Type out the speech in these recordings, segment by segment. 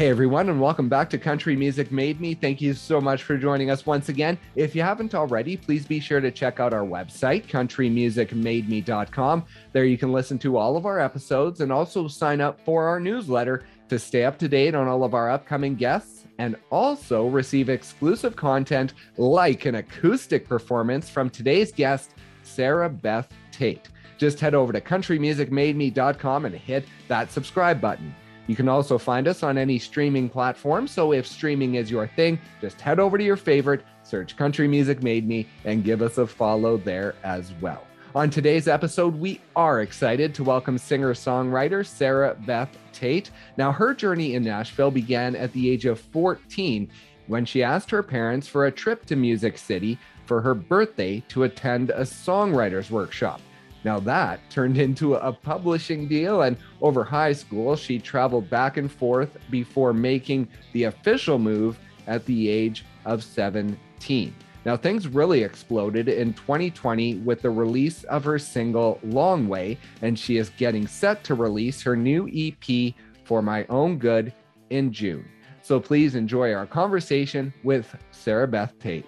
Hey everyone, and welcome back to Country Music Made Me. Thank you so much for joining us once again. If you haven't already, please be sure to check out our website, countrymusicmademe.com. There you can listen to all of our episodes and also sign up for our newsletter to stay up to date on all of our upcoming guests and also receive exclusive content like an acoustic performance from today's guest, Sarah Beth Tate. Just head over to countrymusicmademe.com and hit that subscribe button. You can also find us on any streaming platform. So if streaming is your thing, just head over to your favorite, search Country Music Made Me, and give us a follow there as well. On today's episode, we are excited to welcome singer songwriter Sarah Beth Tate. Now, her journey in Nashville began at the age of 14 when she asked her parents for a trip to Music City for her birthday to attend a songwriter's workshop. Now, that turned into a publishing deal, and over high school, she traveled back and forth before making the official move at the age of 17. Now, things really exploded in 2020 with the release of her single Long Way, and she is getting set to release her new EP for My Own Good in June. So please enjoy our conversation with Sarah Beth Tate.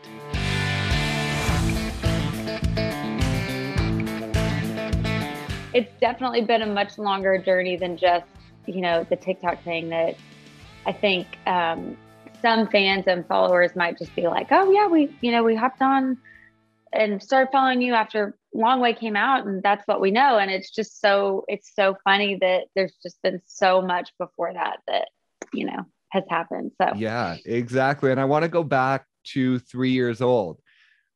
It's definitely been a much longer journey than just you know the TikTok thing that I think um, some fans and followers might just be like, oh yeah, we you know we hopped on and started following you after Long Way came out, and that's what we know. And it's just so it's so funny that there's just been so much before that that you know has happened. So yeah, exactly. And I want to go back to three years old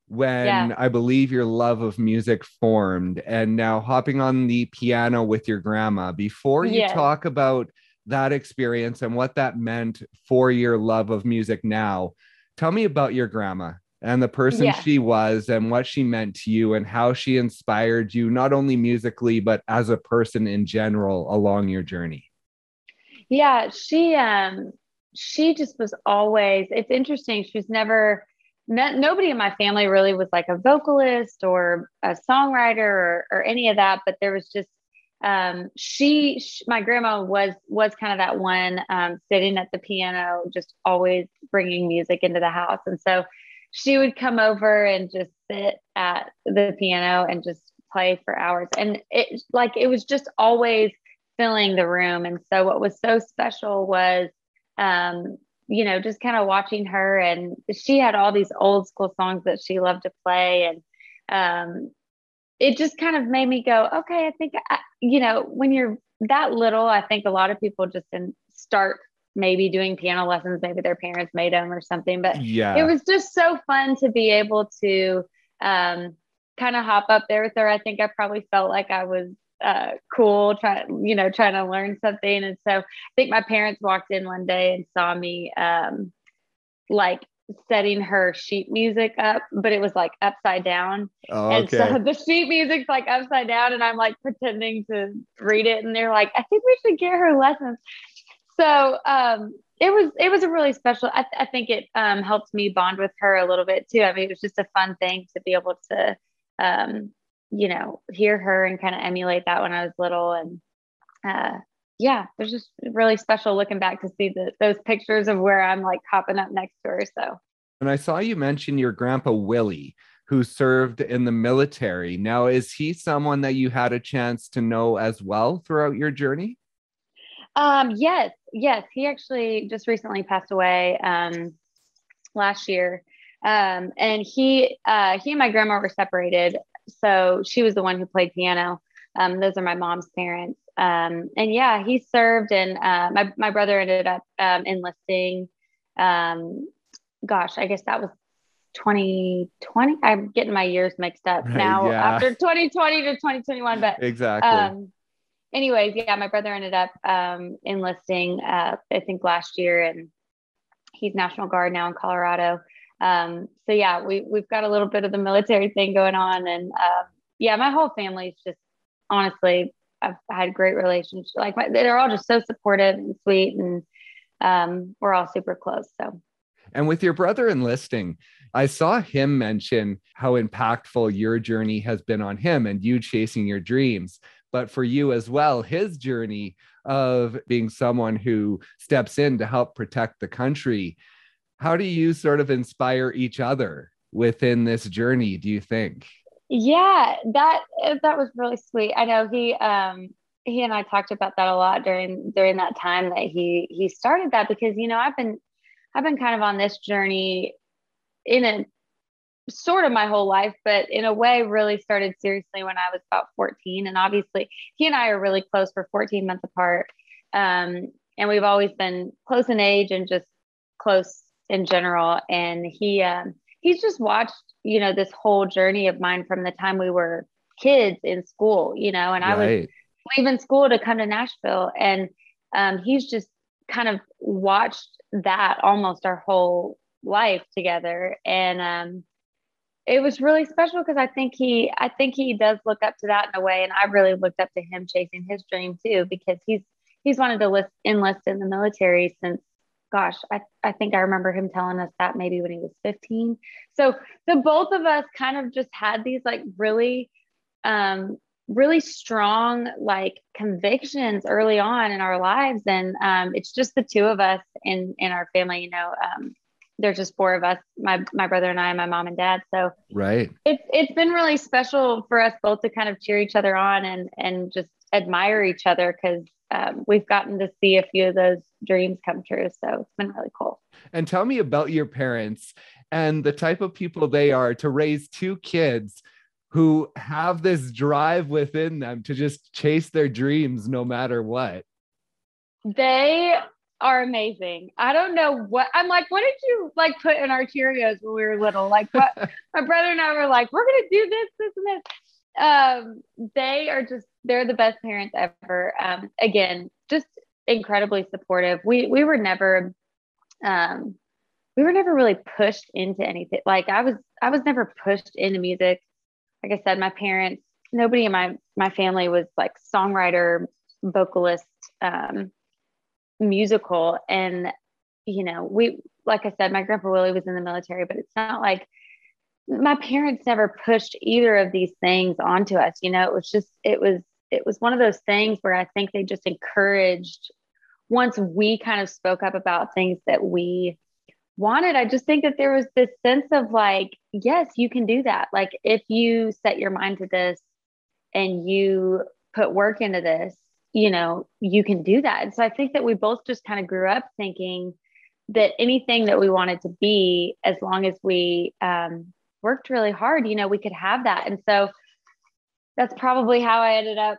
when yeah. I believe your love of music formed, and now hopping on the piano with your grandma. Before you yes. talk about that experience and what that meant for your love of music now, tell me about your grandma and the person yeah. she was and what she meant to you and how she inspired you, not only musically, but as a person in general along your journey. Yeah, she, um, she just was always, it's interesting. She's never, nobody in my family really was like a vocalist or a songwriter or, or any of that but there was just um, she, she, my grandma was was kind of that one um, sitting at the piano just always bringing music into the house. And so she would come over and just sit at the piano and just play for hours. And it like it was just always filling the room. And so what was so special was um, you know, just kind of watching her and she had all these old school songs that she loved to play. And um, it just kind of made me go, okay, I think, I, you know, when you're that little, I think a lot of people just start maybe doing piano lessons. Maybe their parents made them or something, but yeah, it was just so fun to be able to um, kind of hop up there with her. I think I probably felt like I was uh, cool, trying, you know, trying to learn something. And so I think my parents walked in one day and saw me um, like setting her sheet music up, but it was like upside down. Oh, okay. And so the sheet music's like upside down, and I'm like pretending to read it. And they're like, I think we should get her lessons. So um, it was it was a really special. I, th- I think it um, helped me bond with her a little bit too. I mean, it was just a fun thing to be able to um, you know, hear her and kind of emulate that when I was little. And uh, yeah, it was just really special looking back to see the, those pictures of where I'm like hopping up next to her. So, and I saw you mention your grandpa Willie, who served in the military. Now, is he someone that you had a chance to know as well throughout your journey? Um, yes, yes. He actually just recently passed away um, last year. Um, and he uh, he and my grandma were separated so she was the one who played piano. Um, those are my mom's parents. Um, and yeah, he served, and uh, my my brother ended up um, enlisting. Um, gosh, I guess that was 2020. I'm getting my years mixed up right, now yeah. after 2020 to 2021, but exactly. Um, anyways, yeah, my brother ended up um, enlisting, uh, I think last year, and he's National Guard now in Colorado um, so yeah, we we've got a little bit of the military thing going on, and uh, yeah, my whole family's just honestly, I've had great relationships. Like my, they're all just so supportive and sweet, and um, we're all super close. So. And with your brother enlisting, I saw him mention how impactful your journey has been on him and you chasing your dreams. But for you as well, his journey of being someone who steps in to help protect the country. How do you sort of inspire each other within this journey, do you think? Yeah, that that was really sweet. I know he um he and I talked about that a lot during during that time that he he started that because you know I've been I've been kind of on this journey in a sort of my whole life, but in a way, really started seriously when I was about 14. And obviously, he and I are really close. for 14 months apart. Um, and we've always been close in age and just close in general. And he, um, he's just watched, you know, this whole journey of mine from the time we were kids in school, you know, and I was leaving school to come to Nashville. And um, he's just kind of watched that almost our whole life together. And, um, it was really special because I think he I think he does look up to that in a way, and I really looked up to him chasing his dream too because he's he's wanted to list, enlist in the military since gosh I, I think I remember him telling us that maybe when he was 15. So the both of us kind of just had these like really um really strong like convictions early on in our lives and um, it's just the two of us in in our family you know um, there's just four of us, my my brother and I, my mom and dad. So right, it's it's been really special for us both to kind of cheer each other on and and just admire each other because um, we've gotten to see a few of those dreams come true. So it's been really cool. And tell me about your parents and the type of people they are to raise two kids who have this drive within them to just chase their dreams no matter what. They are amazing. I don't know what I'm like. What did you like put in our Cheerios when we were little? Like what my brother and I were like, we're gonna do this, this, and this. Um, they are just they're the best parents ever. Um, again, just incredibly supportive. We we were never um we were never really pushed into anything. Like I was I was never pushed into music. Like I said, my parents, nobody in my my family was like songwriter, vocalist, um, musical and you know we like i said my grandpa willie was in the military but it's not like my parents never pushed either of these things onto us you know it was just it was it was one of those things where i think they just encouraged once we kind of spoke up about things that we wanted i just think that there was this sense of like yes you can do that like if you set your mind to this and you put work into this you know, you can do that. And so I think that we both just kind of grew up thinking that anything that we wanted to be, as long as we um, worked really hard, you know, we could have that. And so that's probably how I ended up,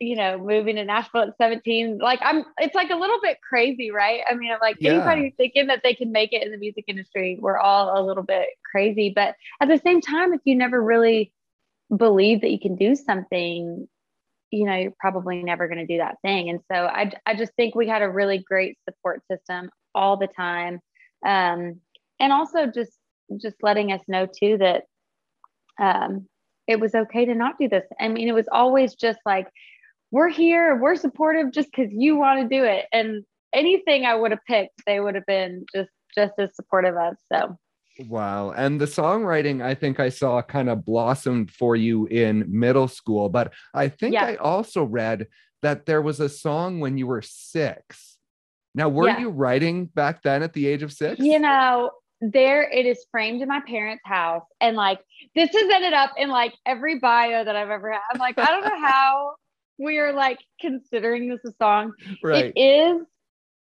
you know, moving to Nashville at 17. Like I'm, it's like a little bit crazy, right? I mean, I'm like yeah. anybody thinking that they can make it in the music industry, we're all a little bit crazy. But at the same time, if you never really believe that you can do something, you know you're probably never going to do that thing and so I, I just think we had a really great support system all the time um, and also just just letting us know too that um, it was okay to not do this i mean it was always just like we're here we're supportive just because you want to do it and anything i would have picked they would have been just just as supportive of so Wow. And the songwriting, I think I saw kind of blossomed for you in middle school. But I think yeah. I also read that there was a song when you were six. Now, were yeah. you writing back then at the age of six? You know, there it is framed in my parents' house. And like, this has ended up in like every bio that I've ever had. I'm like, I don't know how we are like considering this a song. Right. It is,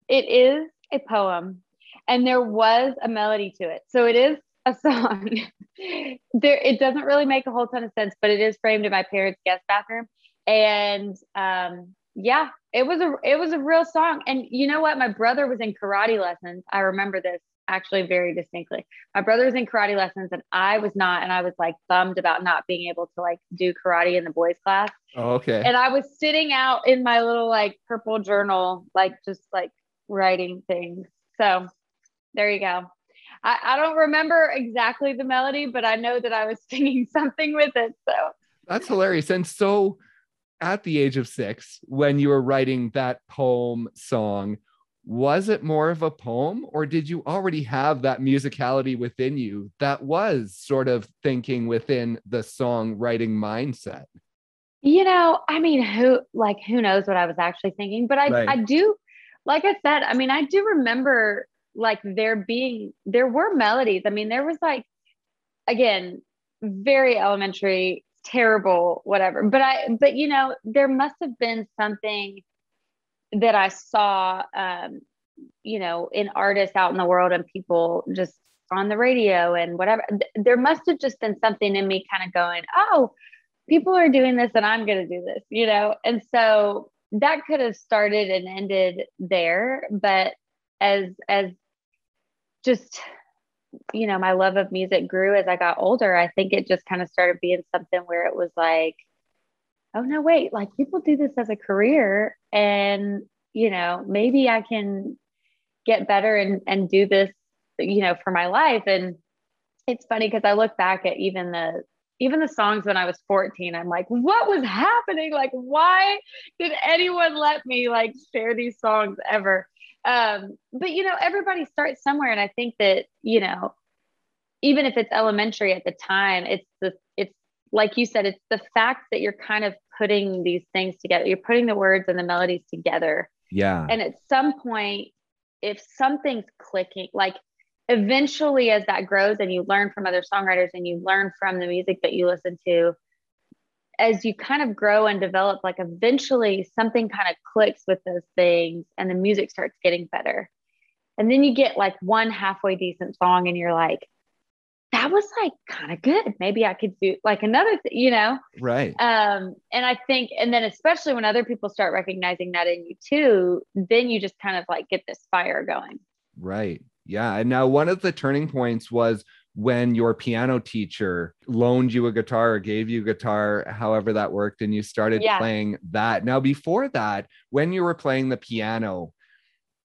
it is a poem and there was a melody to it. So it is a song. there, it doesn't really make a whole ton of sense, but it is framed in my parents' guest bathroom. And um, yeah, it was a it was a real song. And you know what? My brother was in karate lessons. I remember this actually very distinctly. My brother was in karate lessons and I was not, and I was like bummed about not being able to like do karate in the boys' class. Oh, okay. And I was sitting out in my little like purple journal, like just like writing things. So there you go. I, I don't remember exactly the melody, but I know that I was singing something with it. So that's hilarious. And so at the age of six, when you were writing that poem song, was it more of a poem or did you already have that musicality within you that was sort of thinking within the songwriting mindset? You know, I mean, who like who knows what I was actually thinking, but I right. I do like I said, I mean, I do remember like there being there were melodies. I mean, there was like again, very elementary, terrible, whatever. But I but you know, there must have been something that I saw um, you know, in artists out in the world and people just on the radio and whatever. There must have just been something in me kind of going, oh, people are doing this and I'm going to do this, you know? And so that could have started and ended there. But as, as just, you know, my love of music grew as I got older, I think it just kind of started being something where it was like, oh no, wait, like people do this as a career and, you know, maybe I can get better and, and do this, you know, for my life. And it's funny because I look back at even the even the songs when I was 14, I'm like, what was happening? Like, why did anyone let me like share these songs ever? Um, but you know, everybody starts somewhere. And I think that, you know, even if it's elementary at the time, it's the it's like you said, it's the fact that you're kind of putting these things together. You're putting the words and the melodies together. Yeah. And at some point, if something's clicking, like eventually as that grows and you learn from other songwriters and you learn from the music that you listen to, as you kind of grow and develop, like eventually something kind of clicks with those things and the music starts getting better. And then you get like one halfway decent song and you're like, that was like kind of good. Maybe I could do like another, th- you know? Right. Um, and I think, and then especially when other people start recognizing that in you too, then you just kind of like get this fire going. Right. Yeah. And now one of the turning points was when your piano teacher loaned you a guitar or gave you a guitar, however that worked, and you started yeah. playing that. Now, before that, when you were playing the piano,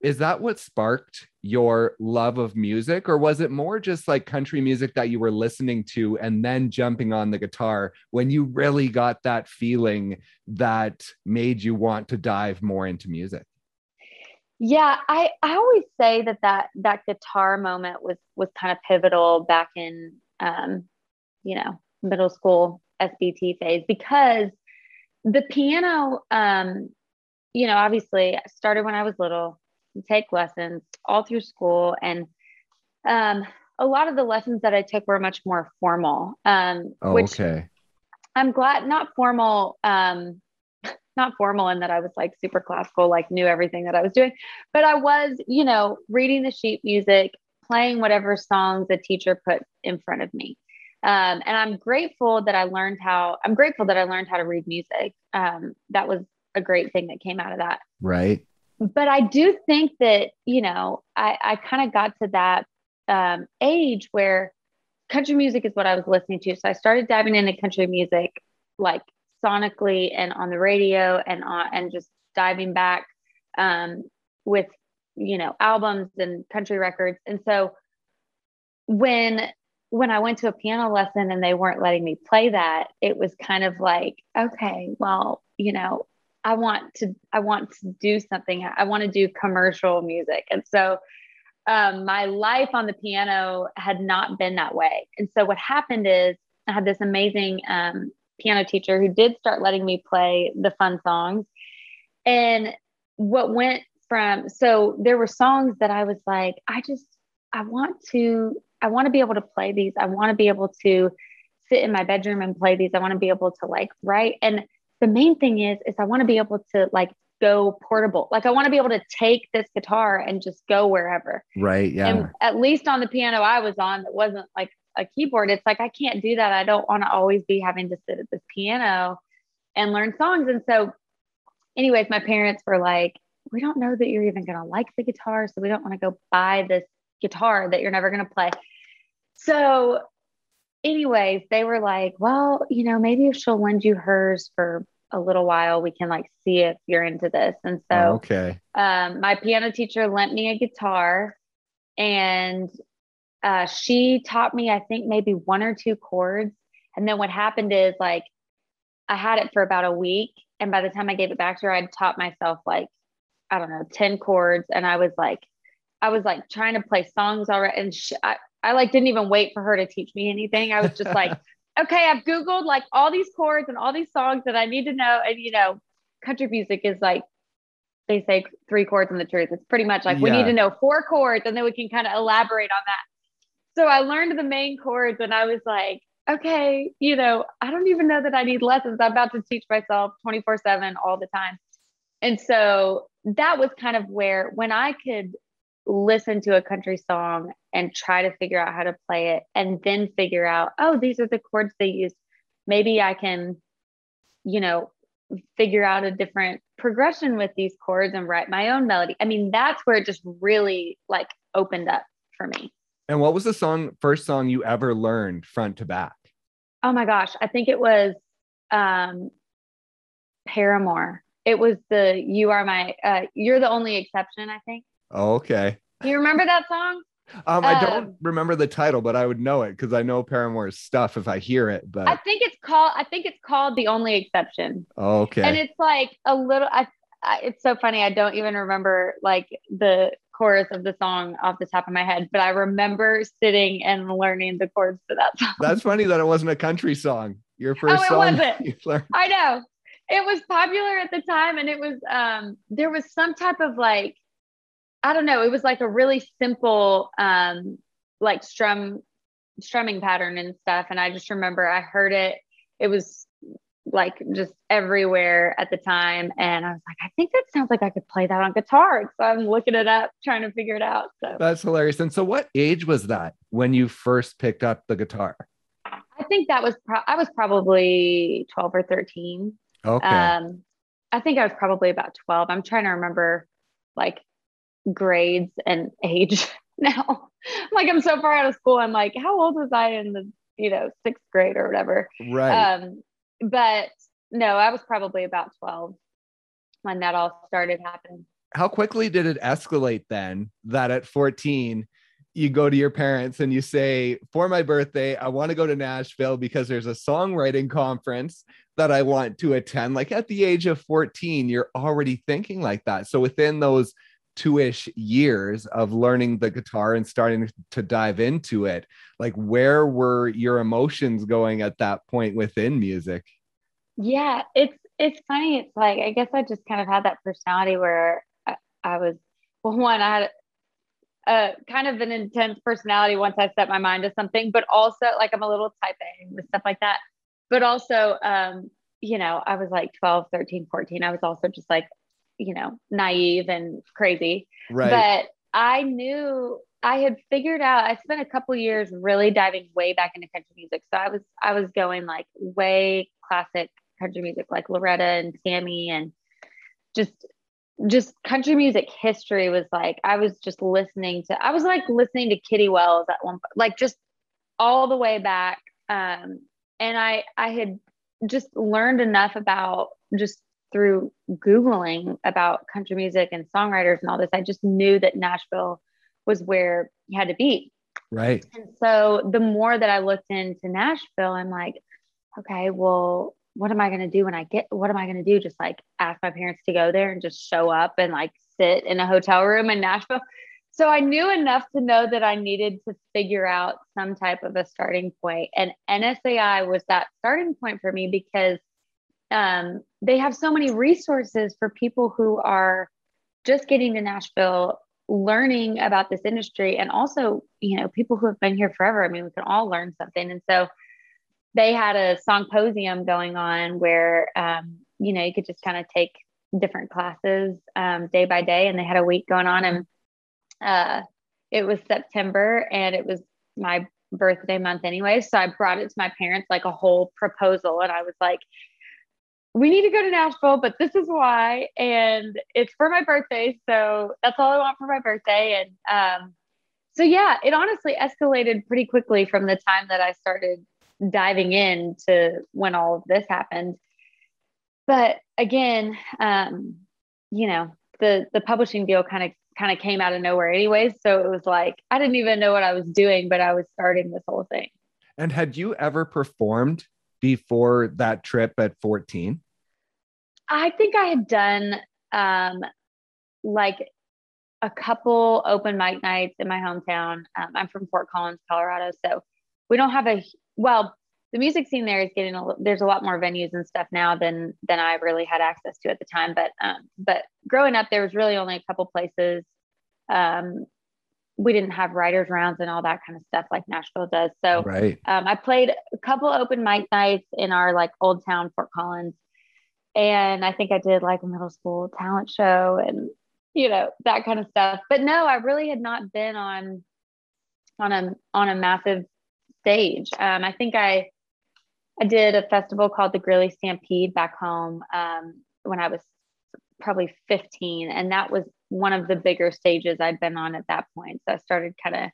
is that what sparked your love of music? Or was it more just like country music that you were listening to and then jumping on the guitar when you really got that feeling that made you want to dive more into music? Yeah i i always say that that that guitar moment was was kind of pivotal back in um you know middle school sbt phase because the piano um you know obviously started when i was little take lessons all through school. And um, a lot of the lessons that I took were much more formal. Um, oh, which okay. I'm glad, not formal, um, not formal in that I was like super classical, like knew everything that I was doing, but I was, you know, reading the sheet music, playing whatever songs the teacher put in front of me. Um, and I'm grateful that I learned how I'm grateful that I learned how to read music. Um, that was a great thing that came out of that. Right but I do think that, you know, I, I kind of got to that um, age where country music is what I was listening to. So I started diving into country music like sonically and on the radio and on, and just diving back um, with, you know, albums and country records. And so when when I went to a piano lesson and they weren't letting me play that, it was kind of like, okay, well, you know, I want to I want to do something. I want to do commercial music. And so um, my life on the piano had not been that way. And so what happened is I had this amazing um, piano teacher who did start letting me play the fun songs. And what went from so there were songs that I was like, I just I want to I want to be able to play these. I want to be able to sit in my bedroom and play these. I want to be able to like write and the main thing is is i want to be able to like go portable. Like i want to be able to take this guitar and just go wherever. Right yeah. And at least on the piano i was on that wasn't like a keyboard it's like i can't do that. I don't want to always be having to sit at this piano and learn songs. And so anyways my parents were like we don't know that you're even going to like the guitar so we don't want to go buy this guitar that you're never going to play. So anyways, they were like, well, you know, maybe if she'll lend you hers for a little while, we can like see if you're into this. And so, oh, okay. Um, my piano teacher lent me a guitar and uh, she taught me, I think, maybe one or two chords. And then what happened is like, I had it for about a week. And by the time I gave it back to her, I'd taught myself like, I don't know, 10 chords. And I was like, I was like trying to play songs already. And she, I, I like didn't even wait for her to teach me anything. I was just like, okay, I've Googled like all these chords and all these songs that I need to know. And, you know, country music is like, they say three chords and the truth. It's pretty much like yeah. we need to know four chords and then we can kind of elaborate on that. So I learned the main chords and I was like, okay, you know, I don't even know that I need lessons. I'm about to teach myself 24 7 all the time. And so that was kind of where when I could listen to a country song and try to figure out how to play it and then figure out, oh, these are the chords they use. Maybe I can, you know, figure out a different progression with these chords and write my own melody. I mean, that's where it just really like opened up for me. And what was the song, first song you ever learned front to back? Oh my gosh, I think it was um Paramore. It was the "You Are My," uh, "You're the Only Exception." I think. Oh, okay. You remember that song? Um, I don't um, remember the title, but I would know it because I know Paramore's stuff if I hear it. But I think it's called. I think it's called "The Only Exception." okay. And it's like a little. I, I, it's so funny. I don't even remember like the chorus of the song off the top of my head, but I remember sitting and learning the chords for that song. That's funny that it wasn't a country song. Your first oh, it song. Wasn't. I know. It was popular at the time and it was um there was some type of like I don't know, it was like a really simple um like strum strumming pattern and stuff and I just remember I heard it it was like just everywhere at the time. And I was like, I think that sounds like I could play that on guitar. So I'm looking it up, trying to figure it out. So that's hilarious. And so, what age was that when you first picked up the guitar? I think that was, pro- I was probably 12 or 13. Okay. Um, I think I was probably about 12. I'm trying to remember like grades and age now. like, I'm so far out of school. I'm like, how old was I in the, you know, sixth grade or whatever? Right. Um, but no, I was probably about 12 when that all started happening. How quickly did it escalate then that at 14 you go to your parents and you say, For my birthday, I want to go to Nashville because there's a songwriting conference that I want to attend? Like at the age of 14, you're already thinking like that. So within those two-ish years of learning the guitar and starting to dive into it. Like where were your emotions going at that point within music? Yeah it's it's funny. It's like i guess i just kind of had that personality where i, I was well one i had a kind of an intense personality once i set my mind to something but also like i'm a little type a with stuff like that. But also um you know i was like 12 13 14 i was also just like you know, naive and crazy. Right. But I knew I had figured out I spent a couple years really diving way back into country music. So I was I was going like way classic country music like Loretta and Tammy and just just country music history was like I was just listening to I was like listening to Kitty Wells at one point, like just all the way back um and I I had just learned enough about just through Googling about country music and songwriters and all this, I just knew that Nashville was where you had to be. Right. And so the more that I looked into Nashville, I'm like, okay, well, what am I going to do when I get, what am I going to do? Just like ask my parents to go there and just show up and like sit in a hotel room in Nashville. So I knew enough to know that I needed to figure out some type of a starting point. And NSAI was that starting point for me because um, they have so many resources for people who are just getting to Nashville, learning about this industry, and also, you know, people who have been here forever. I mean, we can all learn something. And so they had a songposium going on where, um, you know, you could just kind of take different classes um, day by day, and they had a week going on. And uh, it was September, and it was my birthday month anyway. So I brought it to my parents like a whole proposal, and I was like, we need to go to Nashville, but this is why. And it's for my birthday. So that's all I want for my birthday. And um, so, yeah, it honestly escalated pretty quickly from the time that I started diving in to when all of this happened. But again, um, you know, the the publishing deal kind of kind of came out of nowhere anyways. So it was like I didn't even know what I was doing, but I was starting this whole thing. And had you ever performed before that trip at 14? I think I had done um, like a couple open mic nights in my hometown. Um, I'm from Fort Collins, Colorado. So we don't have a, well, the music scene there is getting a there's a lot more venues and stuff now than than I really had access to at the time. But um, but growing up, there was really only a couple places. Um, we didn't have writers rounds and all that kind of stuff like Nashville does. So right. um, I played a couple open mic nights in our like old town Fort Collins, and I think I did like a middle school talent show and you know that kind of stuff. But no, I really had not been on on a on a massive stage. Um, I think I I did a festival called the Greeley Stampede back home um, when I was probably 15, and that was one of the bigger stages I'd been on at that point. So I started kind of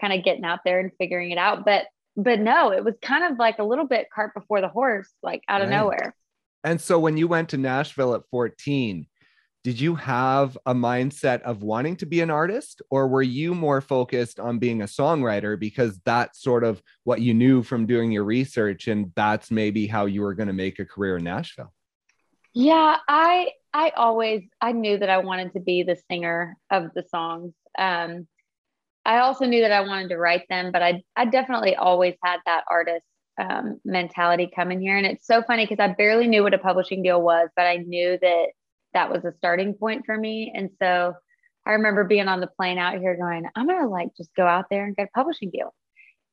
kind of getting out there and figuring it out. But but no, it was kind of like a little bit cart before the horse, like out of right. nowhere. And so when you went to Nashville at 14, did you have a mindset of wanting to be an artist or were you more focused on being a songwriter because that's sort of what you knew from doing your research and that's maybe how you were going to make a career in Nashville? Yeah, I I always I knew that I wanted to be the singer of the songs. Um, I also knew that I wanted to write them, but I I definitely always had that artist um, mentality coming here, and it's so funny because I barely knew what a publishing deal was, but I knew that that was a starting point for me. And so I remember being on the plane out here going, I'm to like just go out there and get a publishing deal.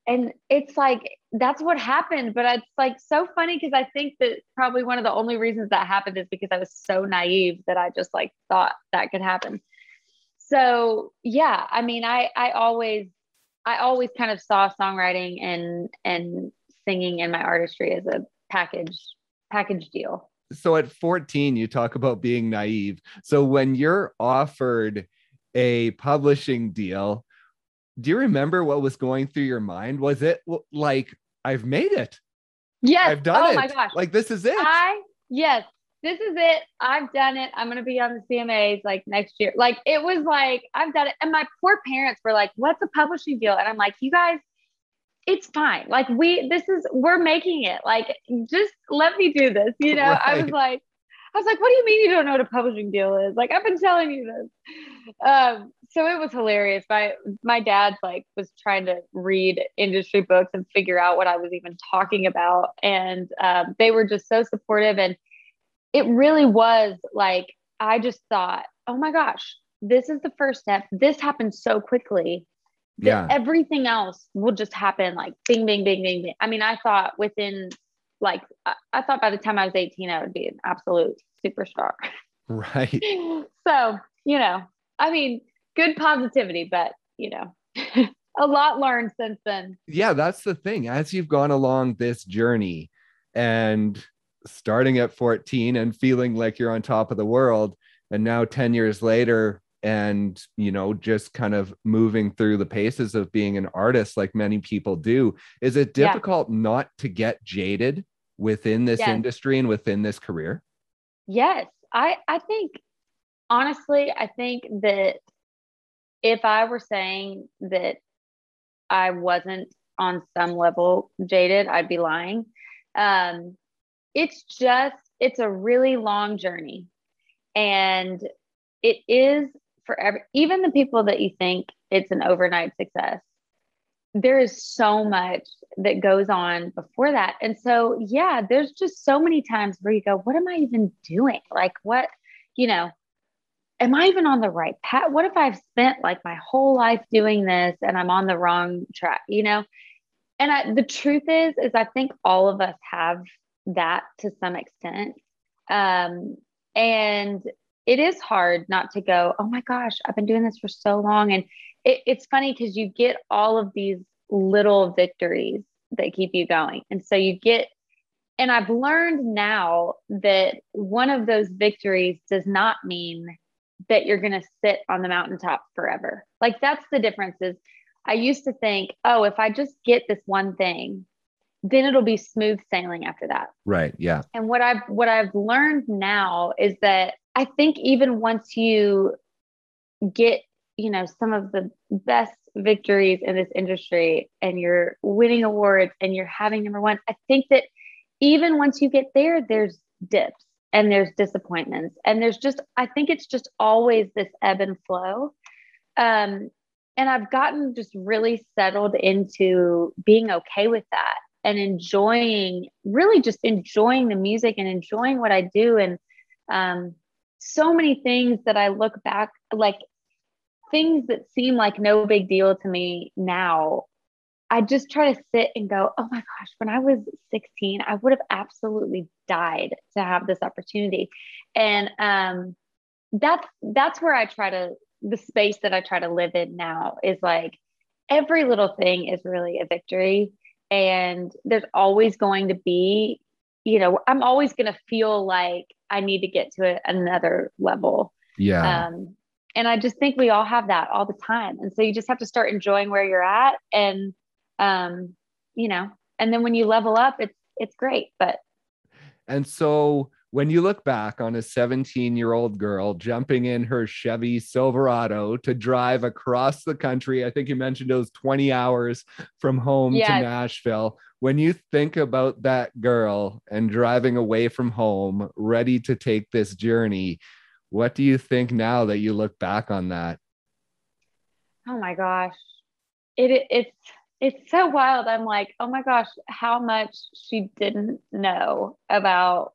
And it's like, that's what happened. But it's like so funny because I think that probably one of the only reasons that happened is because I was so naive that I just like thought that could happen. So yeah, I mean, I, I always, I always kind of saw songwriting and, and singing in my artistry as a package, package deal so at 14 you talk about being naive so when you're offered a publishing deal do you remember what was going through your mind was it like i've made it yes i've done oh it my gosh like this is it i yes this is it i've done it i'm going to be on the cmas like next year like it was like i've done it and my poor parents were like what's a publishing deal and i'm like you guys it's fine. Like we, this is, we're making it. Like, just let me do this. You know, right. I was like, I was like, what do you mean you don't know what a publishing deal is? Like, I've been telling you this. Um, so it was hilarious. My my dad like was trying to read industry books and figure out what I was even talking about, and um, they were just so supportive. And it really was like I just thought, oh my gosh, this is the first step. This happened so quickly yeah. everything else will just happen like bing, bing, bing, bing, bing. I mean, I thought within like, I, I thought by the time I was 18, I would be an absolute superstar. Right. so, you know, I mean, good positivity, but, you know, a lot learned since then. Yeah, that's the thing. As you've gone along this journey and starting at 14 and feeling like you're on top of the world, and now 10 years later, and you know just kind of moving through the paces of being an artist like many people do is it difficult yeah. not to get jaded within this yes. industry and within this career yes i i think honestly i think that if i were saying that i wasn't on some level jaded i'd be lying. Um it's just it's a really long journey. And it is for every, even the people that you think it's an overnight success there is so much that goes on before that. And so yeah there's just so many times where you go what am i even doing? Like what you know am i even on the right path what if i've spent like my whole life doing this and i'm on the wrong track you know and I, the truth is is i think all of us have that to some extent um, and it is hard not to go, oh my gosh, I've been doing this for so long. And it, it's funny because you get all of these little victories that keep you going. And so you get, and I've learned now that one of those victories does not mean that you're going to sit on the mountaintop forever. Like that's the difference is I used to think, oh, if I just get this one thing, then it'll be smooth sailing after that. Right. Yeah. And what I've what I've learned now is that I think even once you get, you know, some of the best victories in this industry and you're winning awards and you're having number one, I think that even once you get there, there's dips and there's disappointments. And there's just, I think it's just always this ebb and flow. Um, and I've gotten just really settled into being okay with that and enjoying really just enjoying the music and enjoying what I do and um, so many things that I look back like things that seem like no big deal to me now I just try to sit and go, oh my gosh, when I was 16, I would have absolutely died to have this opportunity. And um, that's that's where I try to the space that I try to live in now is like every little thing is really a victory. And there's always going to be, you know, I'm always going to feel like I need to get to a, another level. Yeah. Um, and I just think we all have that all the time. And so you just have to start enjoying where you're at and um, you know, and then when you level up, it's it's great. But and so when you look back on a 17 year old girl jumping in her Chevy Silverado to drive across the country, I think you mentioned it was 20 hours from home yes. to Nashville. When you think about that girl and driving away from home, ready to take this journey, what do you think now that you look back on that? Oh my gosh. It, it's it's so wild. I'm like, oh my gosh, how much she didn't know about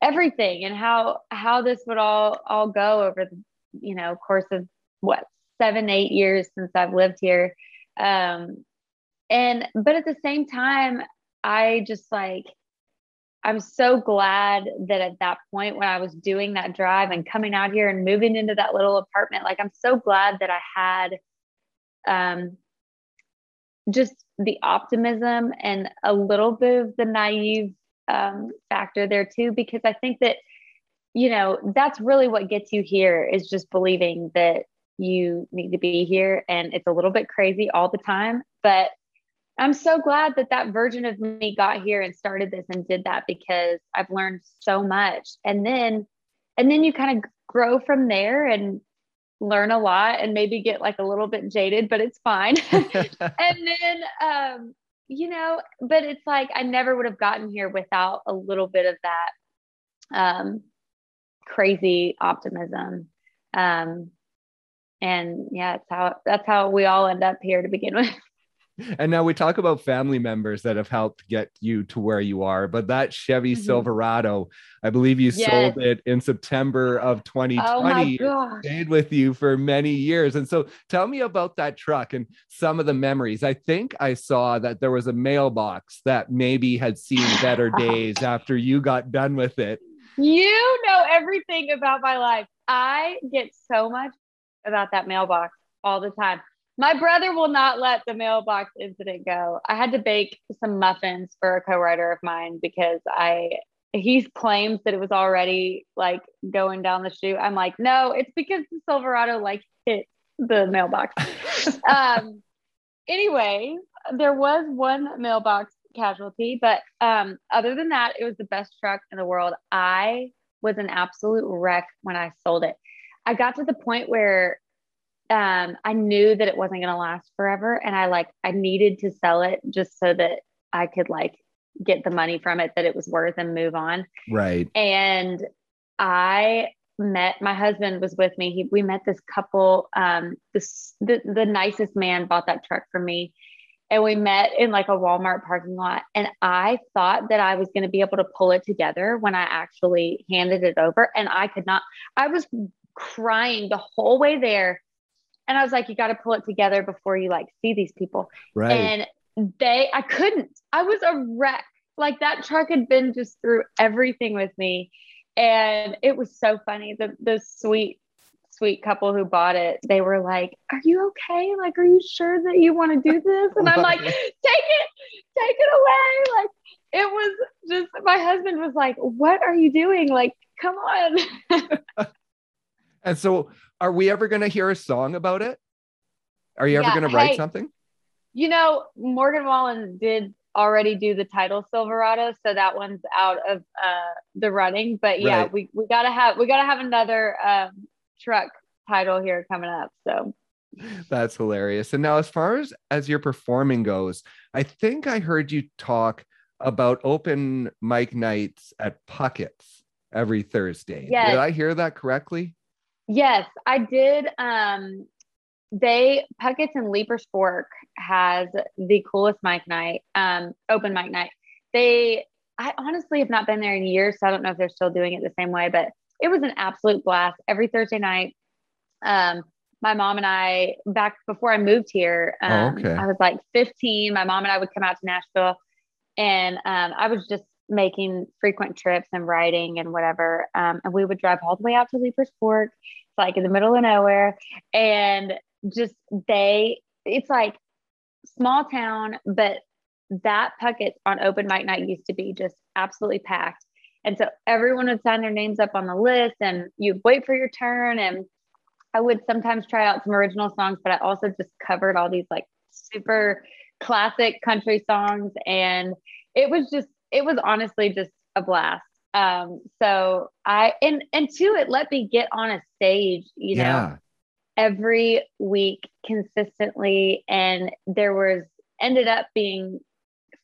everything and how how this would all all go over the you know course of what seven eight years since I've lived here. Um, and but at the same time, I just like I'm so glad that at that point when I was doing that drive and coming out here and moving into that little apartment, like I'm so glad that I had um just the optimism and a little bit of the naive um, factor there too, because I think that, you know, that's really what gets you here is just believing that you need to be here. And it's a little bit crazy all the time. But I'm so glad that that version of me got here and started this and did that because I've learned so much. And then, and then you kind of grow from there and learn a lot and maybe get like a little bit jaded, but it's fine. and then, um, you know, but it's like I never would have gotten here without a little bit of that um, crazy optimism. Um, and yeah, it's how that's how we all end up here to begin with. And now we talk about family members that have helped get you to where you are but that chevy mm-hmm. silverado i believe you yes. sold it in september of 2020 oh stayed with you for many years. And so tell me about that truck and some of the memories. I think i saw that there was a mailbox that maybe had seen better days after you got done with it. You know everything about my life. I get so much about that mailbox all the time my brother will not let the mailbox incident go. I had to bake some muffins for a co-writer of mine because I he claims that it was already like going down the chute. I'm like, no, it's because the Silverado like hit the mailbox. um, anyway, there was one mailbox casualty, but um, other than that, it was the best truck in the world. I was an absolute wreck when I sold it. I got to the point where um, I knew that it wasn't going to last forever. And I like, I needed to sell it just so that I could like get the money from it that it was worth and move on. Right. And I met my husband was with me. He, we met this couple. Um, this the, the nicest man bought that truck for me. And we met in like a Walmart parking lot. And I thought that I was going to be able to pull it together when I actually handed it over. And I could not, I was crying the whole way there and I was like, you got to pull it together before you like see these people. Right. And they, I couldn't. I was a wreck. Like that truck had been just through everything with me. And it was so funny. The the sweet, sweet couple who bought it, they were like, Are you okay? Like, are you sure that you want to do this? And I'm like, Take it, take it away. Like it was just my husband was like, What are you doing? Like, come on. and so are we ever going to hear a song about it? Are you yeah, ever going to write hey, something? You know, Morgan Wallen did already do the title Silverado, so that one's out of uh, the running. But yeah, right. we we gotta have we gotta have another um, truck title here coming up. So that's hilarious. And now, as far as as your performing goes, I think I heard you talk about open mic nights at Puckett's every Thursday. Yes. Did I hear that correctly? Yes, I did. Um, they Puckett's and Leiper's Fork has the coolest mic night, um, open mic night. They, I honestly have not been there in years, so I don't know if they're still doing it the same way, but it was an absolute blast every Thursday night. Um, my mom and I, back before I moved here, Oh, um, okay. I was like 15. My mom and I would come out to Nashville, and um, I was just making frequent trips and writing and whatever. Um, and we would drive all the way out to Leiper's Fork, it's like in the middle of nowhere, and just they, it's like small town, but that Puckett on open mic night used to be just absolutely packed. And so everyone would sign their names up on the list and you'd wait for your turn. And I would sometimes try out some original songs, but I also just covered all these like super classic country songs. And it was just, it was honestly just a blast. Um, so I, and, and two, it let me get on a stage, you know, yeah. every week consistently. And there was, ended up being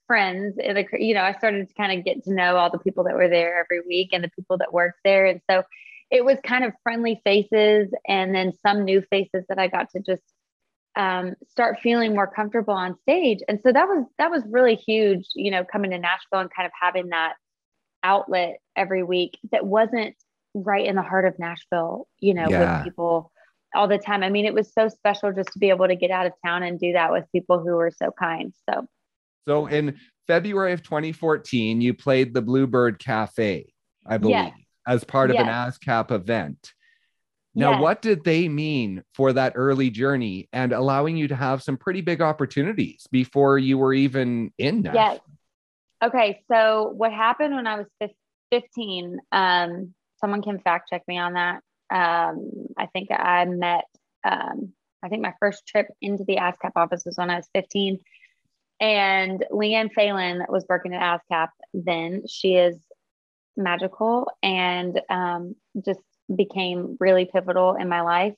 friends in the, you know, I started to kind of get to know all the people that were there every week and the people that worked there. And so it was kind of friendly faces and then some new faces that I got to just um, start feeling more comfortable on stage. And so that was, that was really huge, you know, coming to Nashville and kind of having that outlet every week that wasn't right in the heart of Nashville, you know, Yeah. with people all the time. I mean, it was so special just to be able to get out of town and do that with people who were so kind. So So in February of 2014, you played the Bluebird Cafe, I believe, Yes. as part of an ASCAP event. Now, what did they mean for that early journey and allowing you to have some pretty big opportunities before you were even in Nashville? Yes. Okay. So what happened when I was 15? Um, someone can fact check me on that. Um, I think I met, um, I think my first trip into the ASCAP office was when I was 15. And LeAnn Phelan was working at ASCAP then, she is magical and um, just became really pivotal in my life.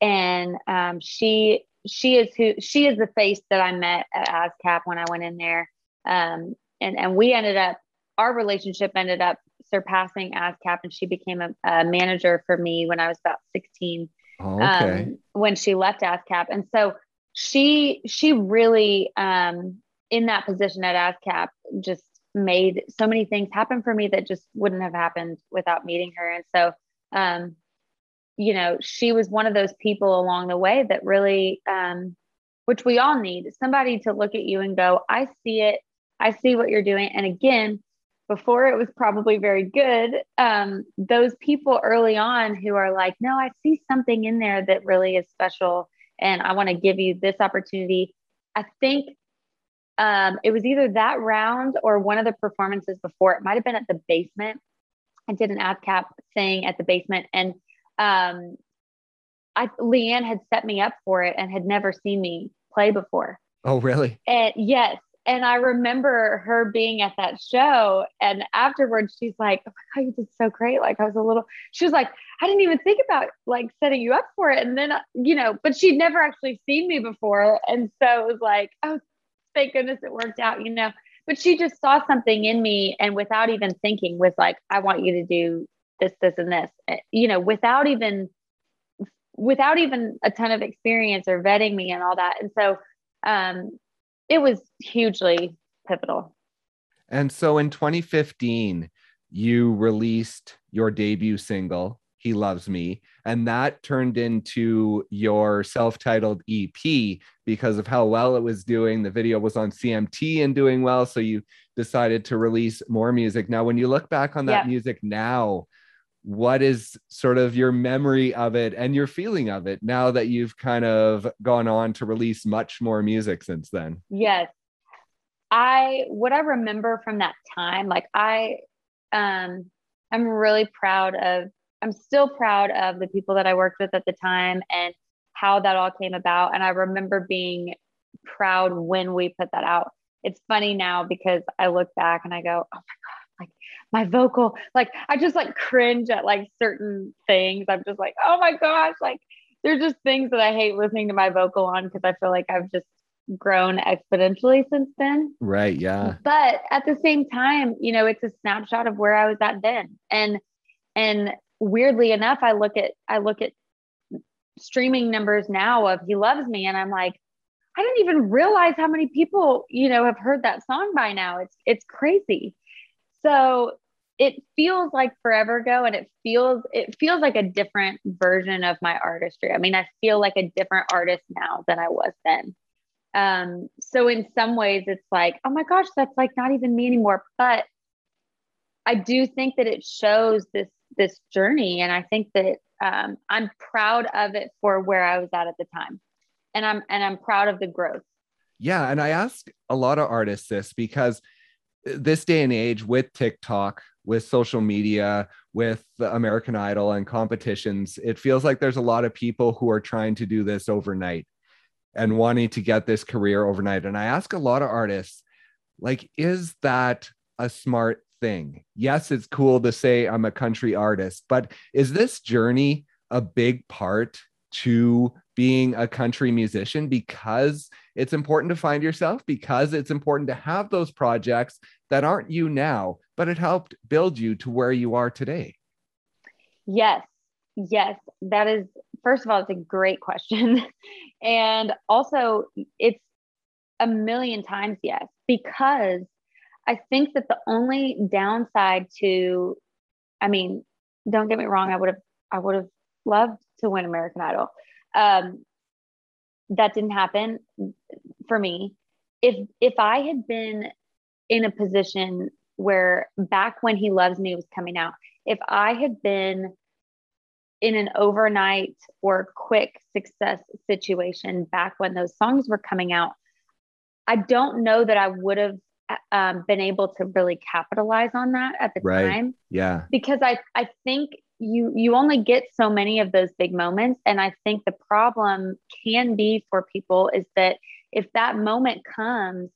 And um, she she is who she is the face that I met at ASCAP when I went in there. Um, and and we ended up our relationship ended up surpassing ASCAP, and she became a, a manager for me when I was about 16 Oh, okay. um, when she left ASCAP. And so she she really um, in that position at ASCAP just made so many things happen for me that just wouldn't have happened without meeting her. And so um, you know, she was one of those people along the way that really um, which we all need somebody to look at you and go, I see it, I see what you're doing. And again, before it was probably very good, um, those people early on who are like, no, I see something in there that really is special, and I want to give you this opportunity. I think um, it was either that round or one of the performances before. It might have been at the basement. I did an ASCAP thing at the basement, and um, I LeAnn had set me up for it and had never seen me play before. Oh, really? And yes. And I remember her being at that show. And afterwards, she's like, Oh my God, you did so great. Like, I was a little, she was like, I didn't even think about like setting you up for it. And then, uh, you know, but she'd never actually seen me before. And so it was like, Oh, thank goodness it worked out, you know. But she just saw something in me and without even thinking was like, I want you to do this, this, and this, Uh, you know, without even, without even a ton of experience or vetting me and all that. And so, um, it was hugely pivotal. And so in 2015, you released your debut single, He Loves Me, and that turned into your self titled EP because of how well it was doing. The video was on CMT and doing well. So you decided to release more music. Now, when you look back on that Yeah. music now, what is sort of your memory of it and your feeling of it now that you've kind of gone on to release much more music since then? Yes. I what I remember from that time, like I um I'm really proud of I'm still proud of the people that I worked with at the time and how that all came about. And I remember being proud when we put that out. It's funny now because I look back and I go, oh my God, like my vocal, like I just like cringe at like certain things. I'm just like, oh my gosh, like there's just things that I hate listening to my vocal on because I feel like I've just grown exponentially since then. Right. Yeah. But at the same time, you know, it's a snapshot of where I was at then. And and weirdly enough, I look at I look at streaming numbers now of He Loves Me. And I'm like, I didn't even realize how many people, you know, have heard that song by now. It's it's crazy. So it feels like forever ago and it feels it feels like a different version of my artistry. I mean, I feel like a different artist now than I was then. Um, so in some ways it's like, oh my gosh, that's like not even me anymore. But I do think that it shows this this journey. And I think that um, I'm proud of it for where I was at at the time. And I'm and I'm proud of the growth. Yeah. And I ask a lot of artists this because this day and age with TikTok, with social media, with American Idol and competitions, it feels like there's a lot of people who are trying to do this overnight and wanting to get this career overnight. And I ask a lot of artists, like, is that a smart thing? Yes, it's cool to say I'm a country artist, but is this journey a big part to being a country musician because it's important to find yourself, because it's important to have those projects that aren't you now, but it helped build you to where you are today? Yes. Yes. That is, first of all, it's a great question. and also, it's a million times yes, because I think that the only downside to, I mean, don't get me wrong, I would have, I would have loved to win American Idol. Um, that didn't happen for me. If if I had been in a position where back when he loves me was coming out if i had been in an overnight or quick success situation back when those songs were coming out i don't know that i would have um, been able to really capitalize on that at the right. time. Yeah. Because i i think you you only get so many of those big moments. And i think the problem can be for people is that if that moment comes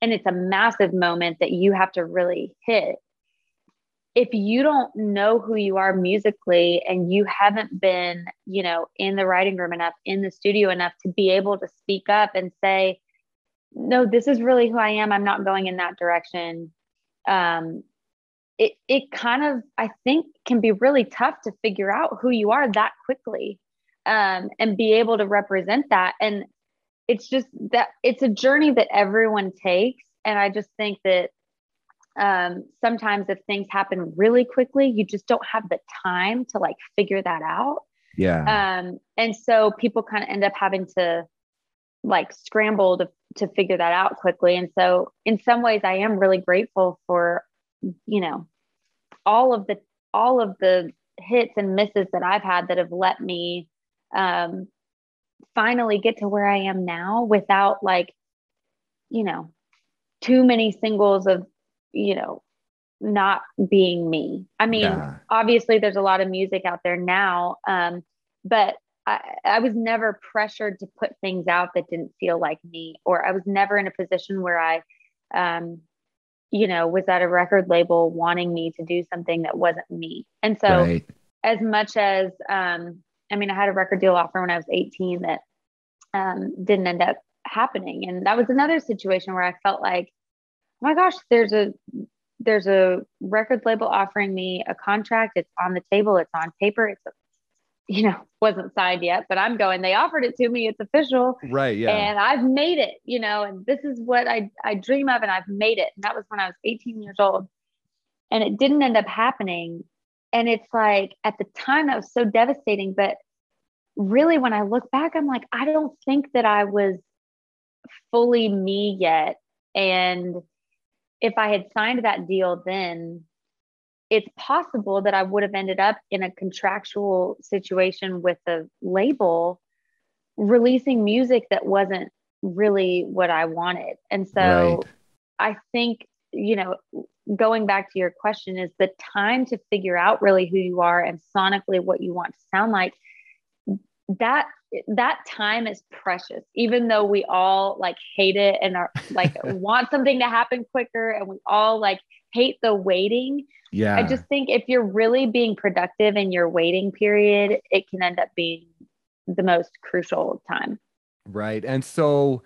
and it's a massive moment that you have to really hit if you don't know who you are musically and you haven't been you know in the writing room enough in the studio enough to be able to speak up and say no this is really who i am. I'm not going in that direction. Um it it kind of i think can be really tough to figure out who you are that quickly um and be able to represent that. And it's just that it's a journey that everyone takes. And i just think that um, sometimes if things happen really quickly you just don't have the time to like figure that out. Yeah. Um, and so people kind of end up having to like scramble to, to figure that out quickly and so in some ways i am really grateful for you know all of the all of the hits and misses that i've had that have let me um, finally get to where I am now without like, you know, too many singles of, you know, not being me. I mean, yeah. obviously there's a lot of music out there now. Um, but I, I was never pressured to put things out that didn't feel like me, or I was never in a position where I, um, you know, was at a record label wanting me to do something that wasn't me. And so, right. as much as um, I mean, I had a record deal offer when I was 18 that um, didn't end up happening. And that was another situation where I felt like, oh my gosh, there's a there's a record label offering me a contract. It's on the table. It's on paper. It's a, you know wasn't signed yet, but I'm going. They offered it to me. It's official. Right. Yeah. And I've made it. You know, and this is what I I dream of, and I've made it. And that was when I was 18 years old, and it didn't end up happening and it's like at the time that was so devastating but really when i look back i'm like i don't think that i was fully me yet and if i had signed that deal then it's possible that i would have ended up in a contractual situation with a label releasing music that wasn't really what i wanted and so right. i think you know going back to your question is the time to figure out really who you are and sonically what you want to sound like that that time is precious even though we all like hate it and are like want something to happen quicker and we all like hate the waiting yeah i just think if you're really being productive in your waiting period it can end up being the most crucial time right and so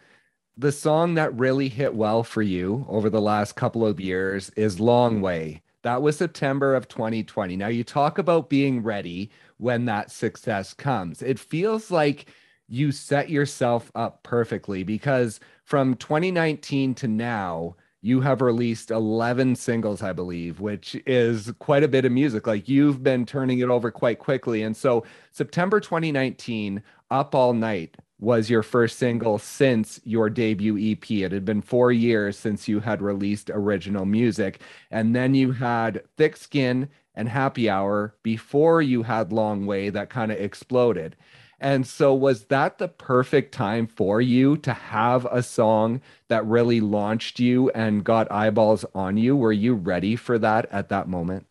the song that really hit well for you over the last couple of years is Long Way. That was September of 2020. Now, you talk about being ready when that success comes. It feels like you set yourself up perfectly because from 2019 to now, you have released 11 singles, I believe, which is quite a bit of music. Like you've been turning it over quite quickly. And so, September 2019, Up All Night was your first single since your debut EP. It had been four years since you had released original music. And then you had Thick Skin and Happy Hour before you had Long Way that kind of exploded. And so, was that the perfect time for you to have a song that really launched you and got eyeballs on you? Were you ready for that at that moment?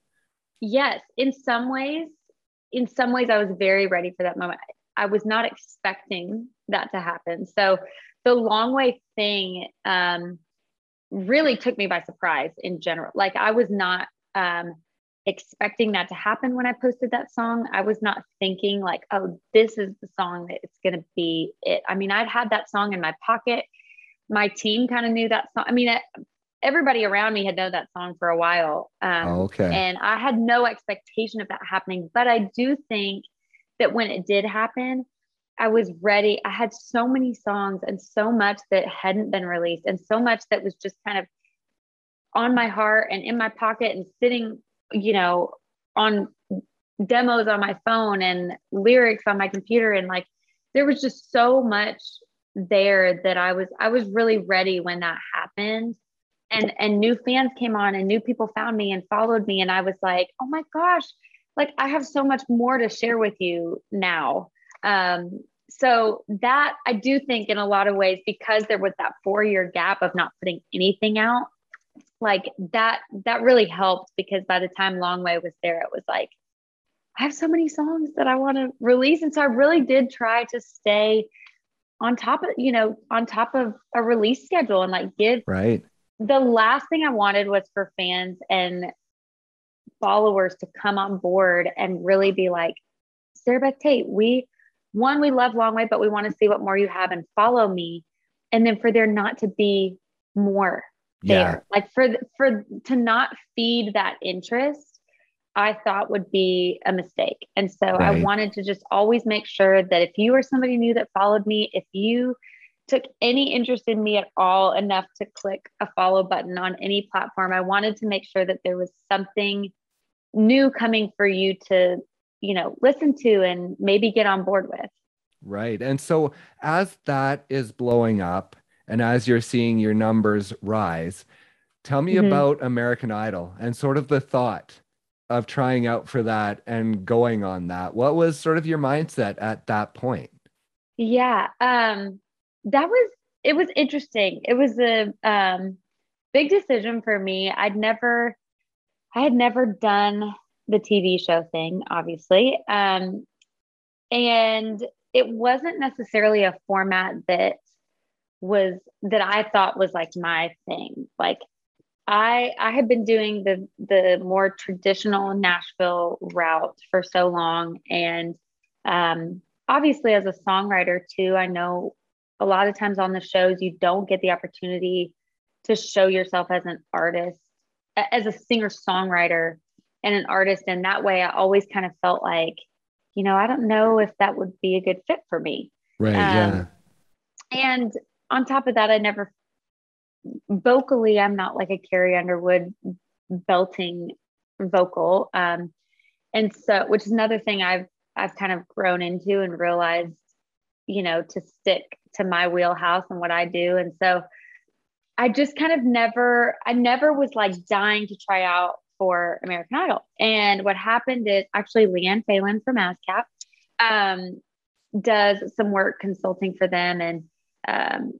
Yes, in some ways, in some ways, I was very ready for that moment. I was not expecting that to happen. So, the long way thing um, really took me by surprise in general. Like, I was not um, expecting that to happen when I posted that song. I was not thinking like, oh, this is the song that it's going to be it. I mean, I'd had that song in my pocket. My team kind of knew that song. I mean, everybody around me had known that song for a while. Um, oh, okay. And I had no expectation of that happening. But I do think that when it did happen, I was ready. I had so many songs and so much that hadn't been released, and so much that was just kind of on my heart and in my pocket and sitting you know, on demos on my phone and lyrics on my computer. And like there was just so much there that I was I was really ready when that happened. And and new fans came on and new people found me and followed me. And I was like oh my gosh like I have so much more to share with you now. Um so that I do think in a lot of ways because there was that 4 year gap of not putting anything out like that that really helped because by the time long way was there it was like i have so many songs that i want to release. And so i really did try to stay on top of you know on top of a release schedule and like give right. the last thing i wanted was for fans and followers to come on board and really be like sarah beth tate we one we love long way but we want to see what more you have and follow me. And then for there not to be more there. Yeah. Like for for to not feed that interest, I thought would be a mistake. And so right. I wanted to just always make sure that if you are somebody new that followed me, if you took any interest in me at all enough to click a follow button on any platform, I wanted to make sure that there was something new coming for you to, you know, listen to and maybe get on board with. Right. And so as that is blowing up, and as you're seeing your numbers rise, tell me mm-hmm. about American Idol and sort of the thought of trying out for that and going on that. What was sort of your mindset at that point? Yeah, um, that was it was interesting. It was a um, big decision for me. I'd never, I had never done the TV show thing, obviously, um, and it wasn't necessarily a format that was that I thought was like my thing. Like I I had been doing the the more traditional Nashville route for so long and um obviously as a songwriter too, I know a lot of times on the shows you don't get the opportunity to show yourself as an artist as a singer songwriter and an artist and that way I always kind of felt like you know, I don't know if that would be a good fit for me. Right. Um, yeah. And on top of that, I never vocally, I'm not like a Carrie Underwood belting vocal. Um, and so, which is another thing I've, I've kind of grown into and realized, you know, to stick to my wheelhouse and what I do. And so I just kind of never, I never was like dying to try out for American Idol. And what happened is actually LeAnn Phelan from ASCAP um, does some work consulting for them. And um,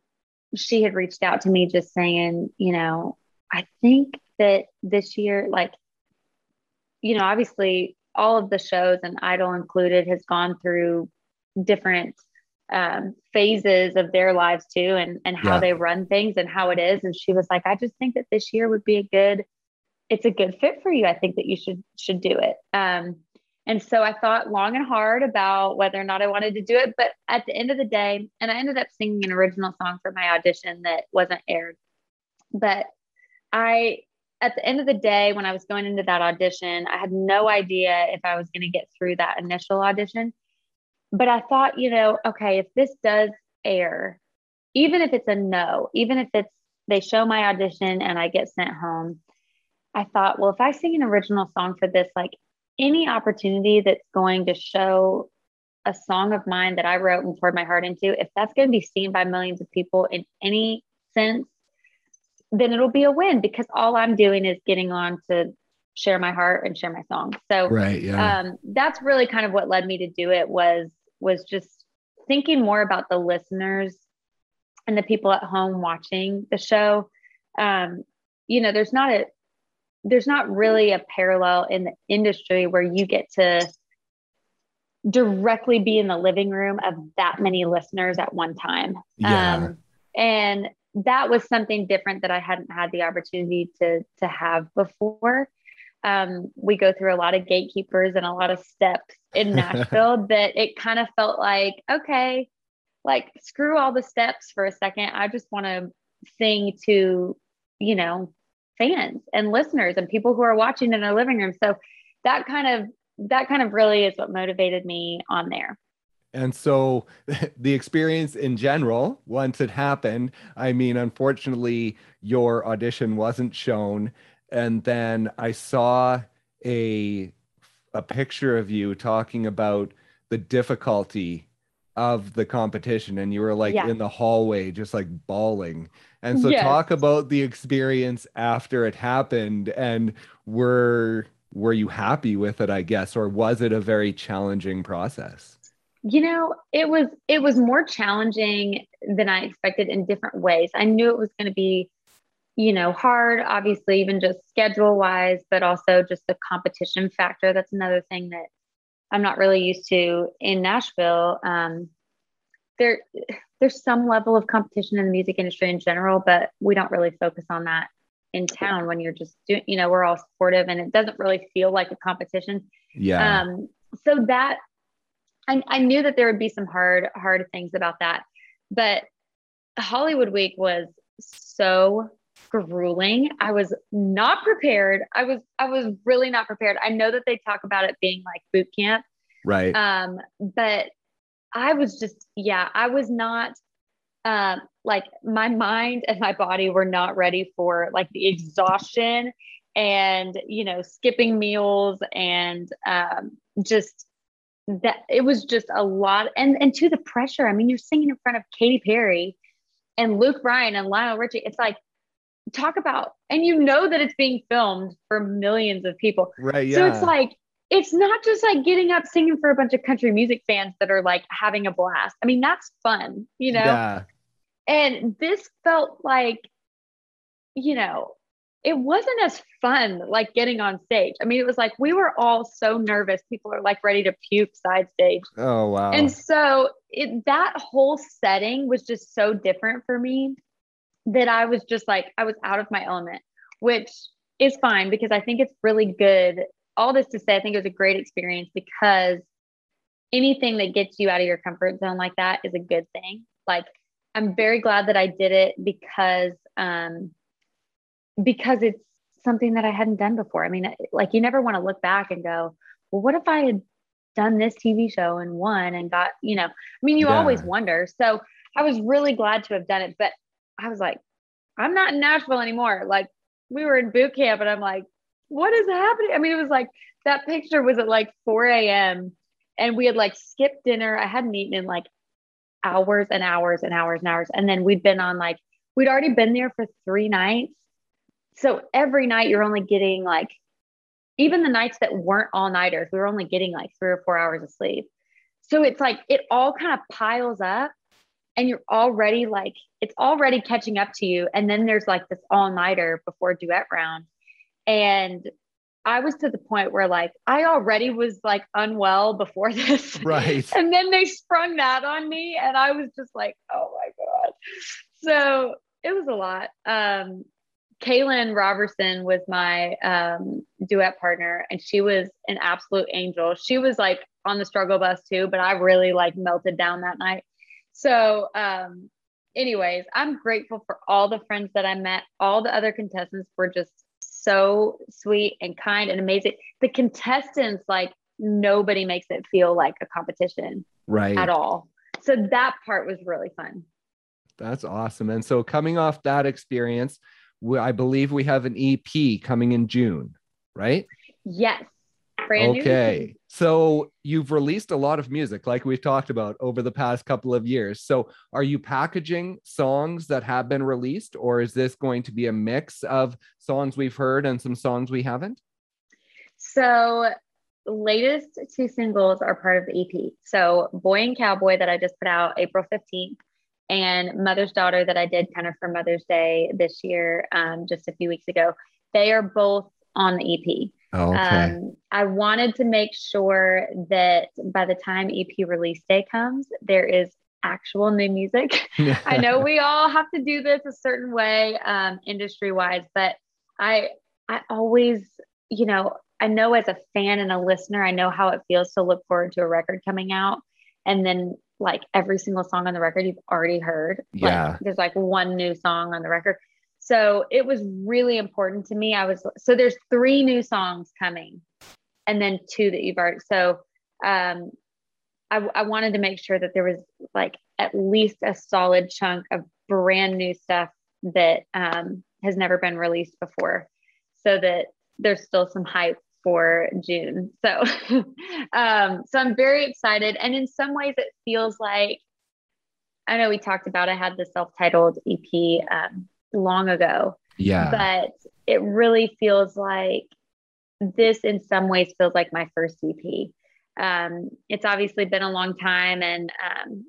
she had reached out to me just saying, you know, I think that this year, like, you know, obviously all of the shows and Idol included has gone through different um, phases of their lives too and, and how yeah. they run things and how it is. And she was like, I just think that this year would be a good, it's a good fit for you. I think that you should, should do it. Um, and so I thought long and hard about whether or not I wanted to do it. But at the end of the day, and I ended up singing an original song for my audition that wasn't aired. But I at the end of the day, when I was going into that audition, I had no idea if I was going to get through that initial audition. But I thought, you know, okay, if this does air, even if it's a no, even if it's they show my audition and I get sent home, I thought, well, if I sing an original song for this, like any opportunity that's going to show a song of mine that I wrote and poured my heart into, if that's going to be seen by millions of people in any sense, then it'll be a win because all I'm doing is getting on to share my heart and share my song. So right, yeah. um, that's really kind of what led me to do it was was just thinking more about the listeners and the people at home watching the show. Um, you know, there's not a there's not really a parallel in the industry where you get to directly be in the living room of that many listeners at one time. Yeah. Um, and that was something different that I hadn't had the opportunity to to have before. Um, we go through a lot of gatekeepers and a lot of steps in Nashville that it kind of felt like, okay, like screw all the steps for a second. I just want to sing to, you know, fans and listeners and people who are watching in their living room. So that kind of that kind of really is what motivated me on there. And so the experience in general, once it happened, I mean, unfortunately, your audition wasn't shown. And then I saw a a picture of you talking about the difficulty of the competition and you were like yeah. in the hallway just like bawling and so yes. talk about the experience after it happened and were were you happy with it i guess or was it a very challenging process? You know it was it was more challenging than i expected in different ways. I knew it was going to be you know hard obviously even just schedule wise but also just the competition factor. That's another thing that i'm not really used to in nashville. Um, there there's some level of competition in the music industry in general but we don't really focus on that in town when you're just doing you know we're all supportive and it doesn't really feel like a competition yeah um so that I, I knew that there would be some hard, hard things about that. But Hollywood Week was so grueling. I was not prepared. I was I was really not prepared. I know that they talk about it being like boot camp. Right. Um, but I was just, yeah, I was not um like my mind and my body were not ready for like the exhaustion and you know skipping meals and um just that it was just a lot. And and to the pressure i mean you're singing in front of Katy Perry and Luke Bryan and Lionel Richie. It's like talk about and you know that it's being filmed for millions of people. Right yeah. so it's like it's not just like getting up singing for a bunch of country music fans that are like having a blast i mean that's fun you know yeah. and this felt like you know it wasn't as fun like getting on stage. I mean, it was like we were all so nervous. People are like ready to puke side stage. Oh wow. And so it that whole setting was just so different for me that I was just like I was out of my element, which is fine because I think it's really good. All this to say, I think it was a great experience because anything that gets you out of your comfort zone like that is a good thing. Like I'm very glad that I did it because um because it's something that I hadn't done before. I mean, like you never want to look back and go, well, what if I had done this TV show and won and got, you know, I mean, you yeah. always wonder. So I was really glad to have done it, but I was like, I'm not in Nashville anymore. Like we were in boot camp and I'm like, what is happening? I mean, it was like that picture was at like 4 a.m. and we had like skipped dinner. I hadn't eaten in like hours and hours and hours and hours. And then we'd been on like, we'd already been there for three nights so every night you're only getting like, even the nights that weren't all nighters, we were only getting like three or four hours of sleep. So it's like it all kind of piles up and you're already like, it's already catching up to you. And then there's like this all nighter before duet round. And I was to the point where like I already was like unwell before this. Right. and then they sprung that on me and I was just like, oh my God. So it was a lot. Um, Kaylin Roberson was my um, duet partner, and she was an absolute angel. She was like on the struggle bus too, but I really like melted down that night. So, um, anyways, I'm grateful for all the friends that I met. All the other contestants were just so sweet and kind and amazing. The contestants, like nobody makes it feel like a competition right at all. So that part was really fun. That's awesome. And so coming off that experience, I believe we have an EP coming in June, right? Yes. Brand okay. So you've released a lot of music, like we've talked about over the past couple of years. So are you packaging songs that have been released, or is this going to be a mix of songs we've heard and some songs we haven't? So latest two singles are part of the EP. So Boy and Cowboy that I just put out April 15th and Mother's Daughter that I did kind of for Mother's Day this year, um, just a few weeks ago. They are both on the EP. Oh, okay. Um, I wanted to make sure that by the time EP release day comes, there is actual new music. I know we all have to do this a certain way, um, industry wise, but I I always, you know, I know as a fan and a listener, I know how it feels to look forward to a record coming out and then like every single song on the record you've already heard. Yeah. Like, there's like one new song on the record. So it was really important to me. I was so there's three new songs coming and then two that you've already so um I, I wanted to make sure that there was like at least a solid chunk of brand new stuff that um, has never been released before so that there's still some hype for June. So, um, so I'm very excited. And in some ways, it feels like I know we talked about I had the self-titled EP um, long ago. Yeah. But it really feels like this, in some ways, feels like my first EP. Um, it's obviously been a long time, and um,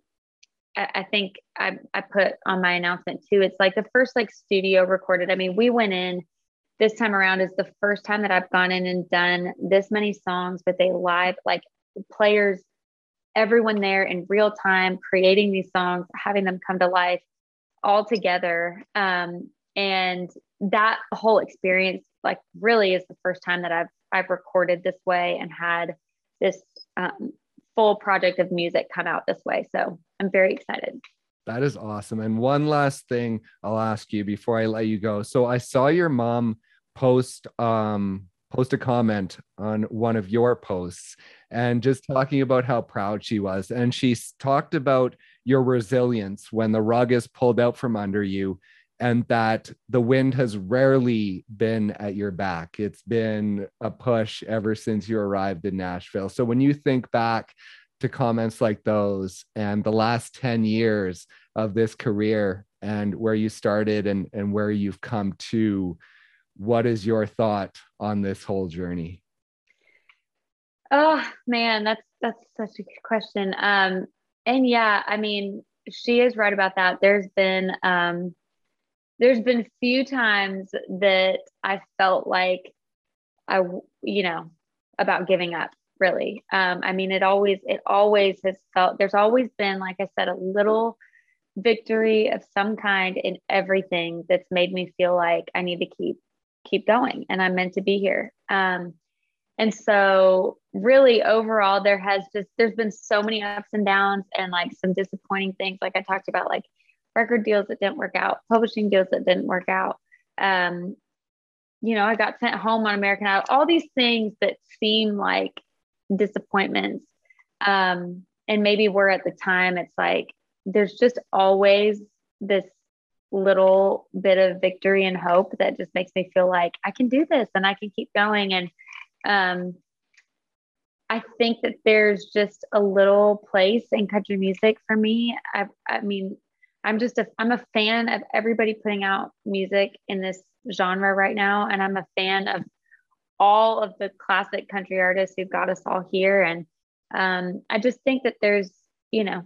I, I think I, I put on my announcement too. It's like the first like studio recorded. I mean, we went in this time around is the first time that I've gone in and done this many songs with a live, like players, everyone there in real time, creating these songs, having them come to life all together. Um, and that whole experience, like, really is the first time that I've I've recorded this way and had this um, full project of music come out this way. So I'm very excited. That is awesome. And one last thing I'll ask you before I let you go. So I saw your mom post um post a comment on one of your posts and just talking about how proud she was and she talked about your resilience when the rug is pulled out from under you and that the wind has rarely been at your back. It's been a push ever since you arrived in Nashville. So when you think back to comments like those and the last 10 years of this career and where you started and, and where you've come to, what is your thought on this whole journey? Oh man, that's that's such a good question. Um, and yeah, I mean, she is right about that. There's been um, there's been few times that I felt like I, you know, about giving up. Really, um, I mean, it always it always has felt. There's always been, like I said, a little victory of some kind in everything that's made me feel like I need to keep keep going and I'm meant to be here. Um, and so really overall there has just there's been so many ups and downs and like some disappointing things like I talked about like record deals that didn't work out, publishing deals that didn't work out. Um, you know, I got sent home on American Idol, all these things that seem like disappointments. Um, and maybe we're at the time, it's like there's just always this little bit of victory and hope that just makes me feel like I can do this and I can keep going. And um, I think that there's just a little place in country music for me. I, I mean, I'm just a I'm a fan of everybody putting out music in this genre right now, and I'm a fan of all of the classic country artists who got us all here. And um, I just think that there's, you know,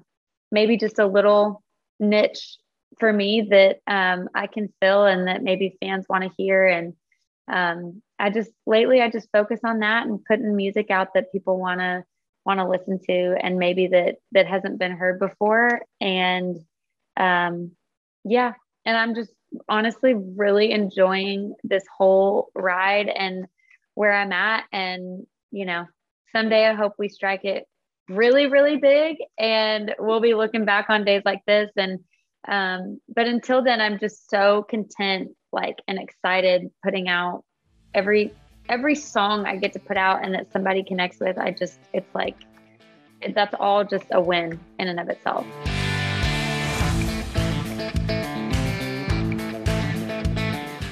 maybe just a little niche for me that um, I can fill and that maybe fans want to hear. And um, I just lately I just focus on that and putting music out that people want to want to listen to and maybe that that hasn't been heard before. And um, yeah, and I'm just honestly really enjoying this whole ride and where I'm at. And you know, someday I hope we strike it really, really big, and we'll be looking back on days like this and um, but until then, I'm just so content, like, and excited putting out every every song I get to put out and that somebody connects with, I just it's like that's all just a win in and of itself.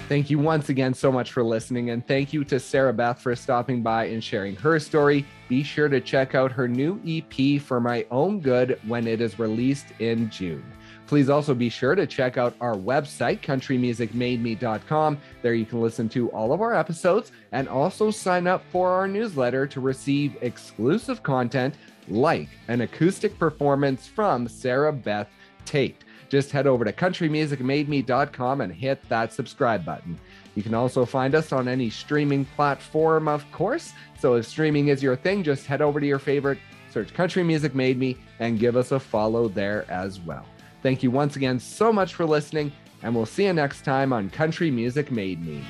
Thank you once again so much for listening, and thank you to Sarah Beth for stopping by and sharing her story. Be sure to check out her new EP for my own good when it is released in June. Please also be sure to check out our website, countrymusicmademe.com. There you can listen to all of our episodes and also sign up for our newsletter to receive exclusive content like an acoustic performance from Sarah Beth Tate just head over to countrymusicmademe.com and hit that subscribe button. You can also find us on any streaming platform, of course. So if streaming is your thing, just head over to your favorite, search Country Music Made Me, and give us a follow there as well. Thank you once again so much for listening, and we'll see you next time on Country Music Made Me.